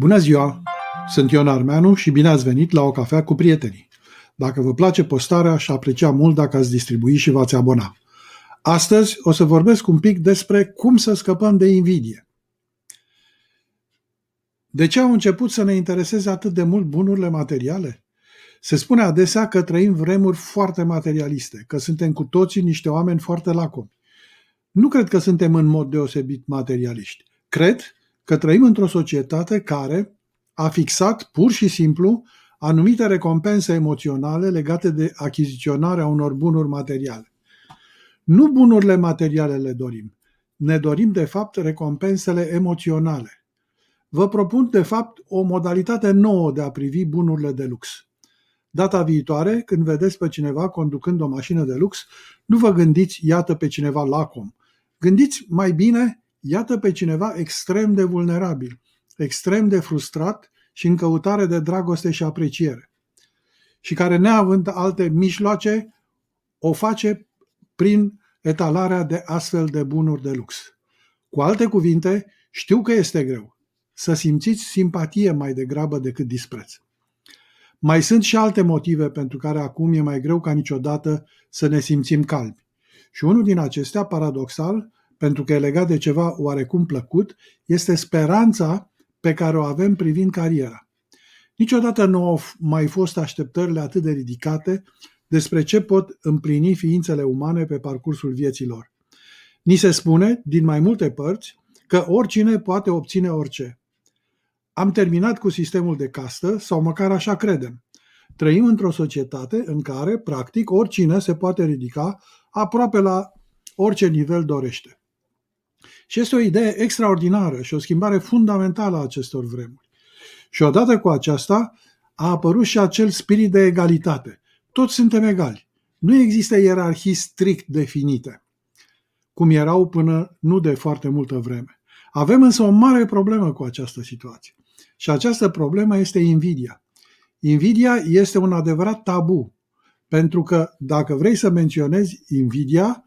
Bună ziua! Sunt Ion Armeanu și bine ați venit la o cafea cu prietenii. Dacă vă place postarea, aș aprecia mult dacă ați distribui și v-ați abona. Astăzi o să vorbesc un pic despre cum să scăpăm de invidie. De ce au început să ne intereseze atât de mult bunurile materiale? Se spune adesea că trăim vremuri foarte materialiste, că suntem cu toții niște oameni foarte lacomi. Nu cred că suntem în mod deosebit materialiști. Cred că trăim într-o societate care a fixat pur și simplu anumite recompense emoționale legate de achiziționarea unor bunuri materiale. Nu bunurile materiale le dorim. Ne dorim, de fapt, recompensele emoționale. Vă propun, de fapt, o modalitate nouă de a privi bunurile de lux. Data viitoare, când vedeți pe cineva conducând o mașină de lux, nu vă gândiți, iată pe cineva lacom. Gândiți mai bine, iată pe cineva extrem de vulnerabil, extrem de frustrat și în căutare de dragoste și apreciere. Și care, neavând alte mijloace, o face prin etalarea de astfel de bunuri de lux. Cu alte cuvinte, știu că este greu să simțiți simpatie mai degrabă decât dispreț. Mai sunt și alte motive pentru care acum e mai greu ca niciodată să ne simțim calmi. Și unul din acestea, paradoxal, pentru că e legat de ceva oarecum plăcut, este speranța pe care o avem privind cariera. Niciodată nu au mai fost așteptările atât de ridicate despre ce pot împlini ființele umane pe parcursul vieților. Ni se spune, din mai multe părți, că oricine poate obține orice. Am terminat cu sistemul de castă, sau măcar așa credem. Trăim într-o societate în care, practic, oricine se poate ridica aproape la orice nivel dorește. Și este o idee extraordinară și o schimbare fundamentală a acestor vremuri. Și odată cu aceasta a apărut și acel spirit de egalitate. Toți suntem egali. Nu există ierarhii strict definite, cum erau până nu de foarte multă vreme. Avem însă o mare problemă cu această situație. Și această problemă este invidia. Invidia este un adevărat tabu, pentru că dacă vrei să menționezi invidia,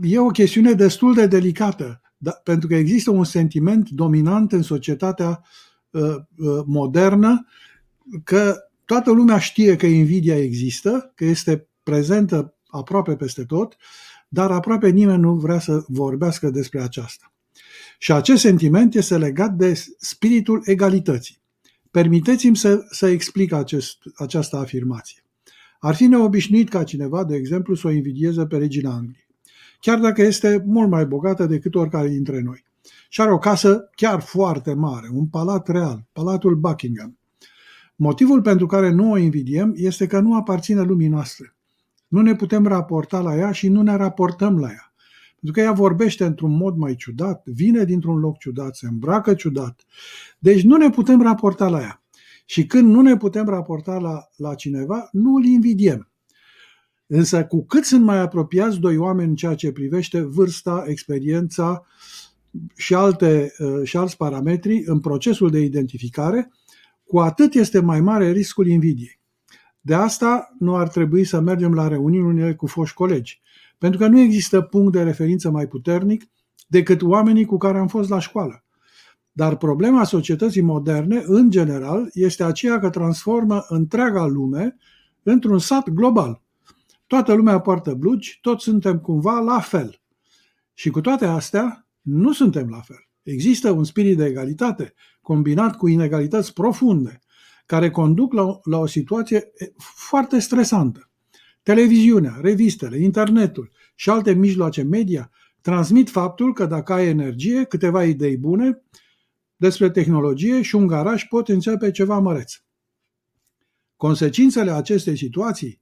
e o chestiune destul de delicată, da, pentru că există un sentiment dominant în societatea uh, uh, modernă că toată lumea știe că invidia există, că este prezentă aproape peste tot, dar aproape nimeni nu vrea să vorbească despre aceasta. Și acest sentiment este legat de spiritul egalității. Permiteți-mi să, să explic acest, această afirmație. Ar fi neobișnuit ca cineva, de exemplu, să o invidieze pe regina Angliei chiar dacă este mult mai bogată decât oricare dintre noi. Și are o casă chiar foarte mare, un palat real, Palatul Buckingham. Motivul pentru care nu o invidiem este că nu aparține lumii noastre. Nu ne putem raporta la ea și nu ne raportăm la ea. Pentru că ea vorbește într-un mod mai ciudat, vine dintr-un loc ciudat, se îmbracă ciudat. Deci nu ne putem raporta la ea. Și când nu ne putem raporta la, la cineva, nu îl invidiem. Însă cu cât sunt mai apropiați doi oameni în ceea ce privește vârsta, experiența și, alte, uh, și alți parametri în procesul de identificare, cu atât este mai mare riscul invidiei. De asta nu ar trebui să mergem la reuniunile cu foști colegi, pentru că nu există punct de referință mai puternic decât oamenii cu care am fost la școală. Dar problema societății moderne, în general, este aceea că transformă întreaga lume într-un sat global – Toată lumea poartă blugi, toți suntem cumva la fel. Și cu toate astea, nu suntem la fel. Există un spirit de egalitate combinat cu inegalități profunde, care conduc la, la o situație foarte stresantă. Televiziunea, revistele, internetul și alte mijloace media transmit faptul că dacă ai energie, câteva idei bune despre tehnologie și un garaj pot începe ceva măreț. Consecințele acestei situații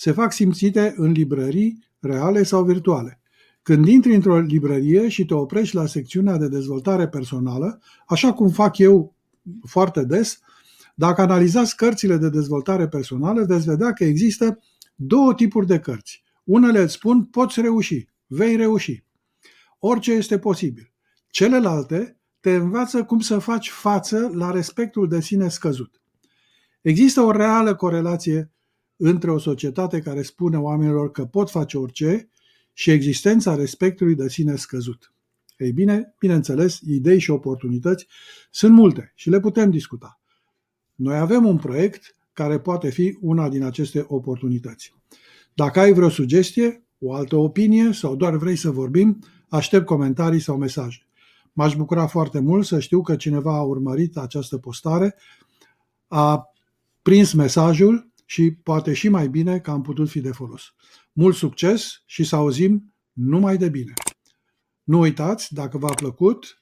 se fac simțite în librării reale sau virtuale. Când intri într-o librărie și te oprești la secțiunea de dezvoltare personală, așa cum fac eu foarte des, dacă analizați cărțile de dezvoltare personală, veți vedea că există două tipuri de cărți. Unele îți spun, poți reuși, vei reuși. Orice este posibil. Celelalte te învață cum să faci față la respectul de sine scăzut. Există o reală corelație între o societate care spune oamenilor că pot face orice și existența respectului de sine scăzut. Ei bine, bineînțeles, idei și oportunități sunt multe și le putem discuta. Noi avem un proiect care poate fi una din aceste oportunități. Dacă ai vreo sugestie, o altă opinie sau doar vrei să vorbim, aștept comentarii sau mesaje. M-aș bucura foarte mult să știu că cineva a urmărit această postare, a prins mesajul și poate și mai bine că am putut fi de folos. Mult succes și să auzim numai de bine! Nu uitați, dacă v-a plăcut,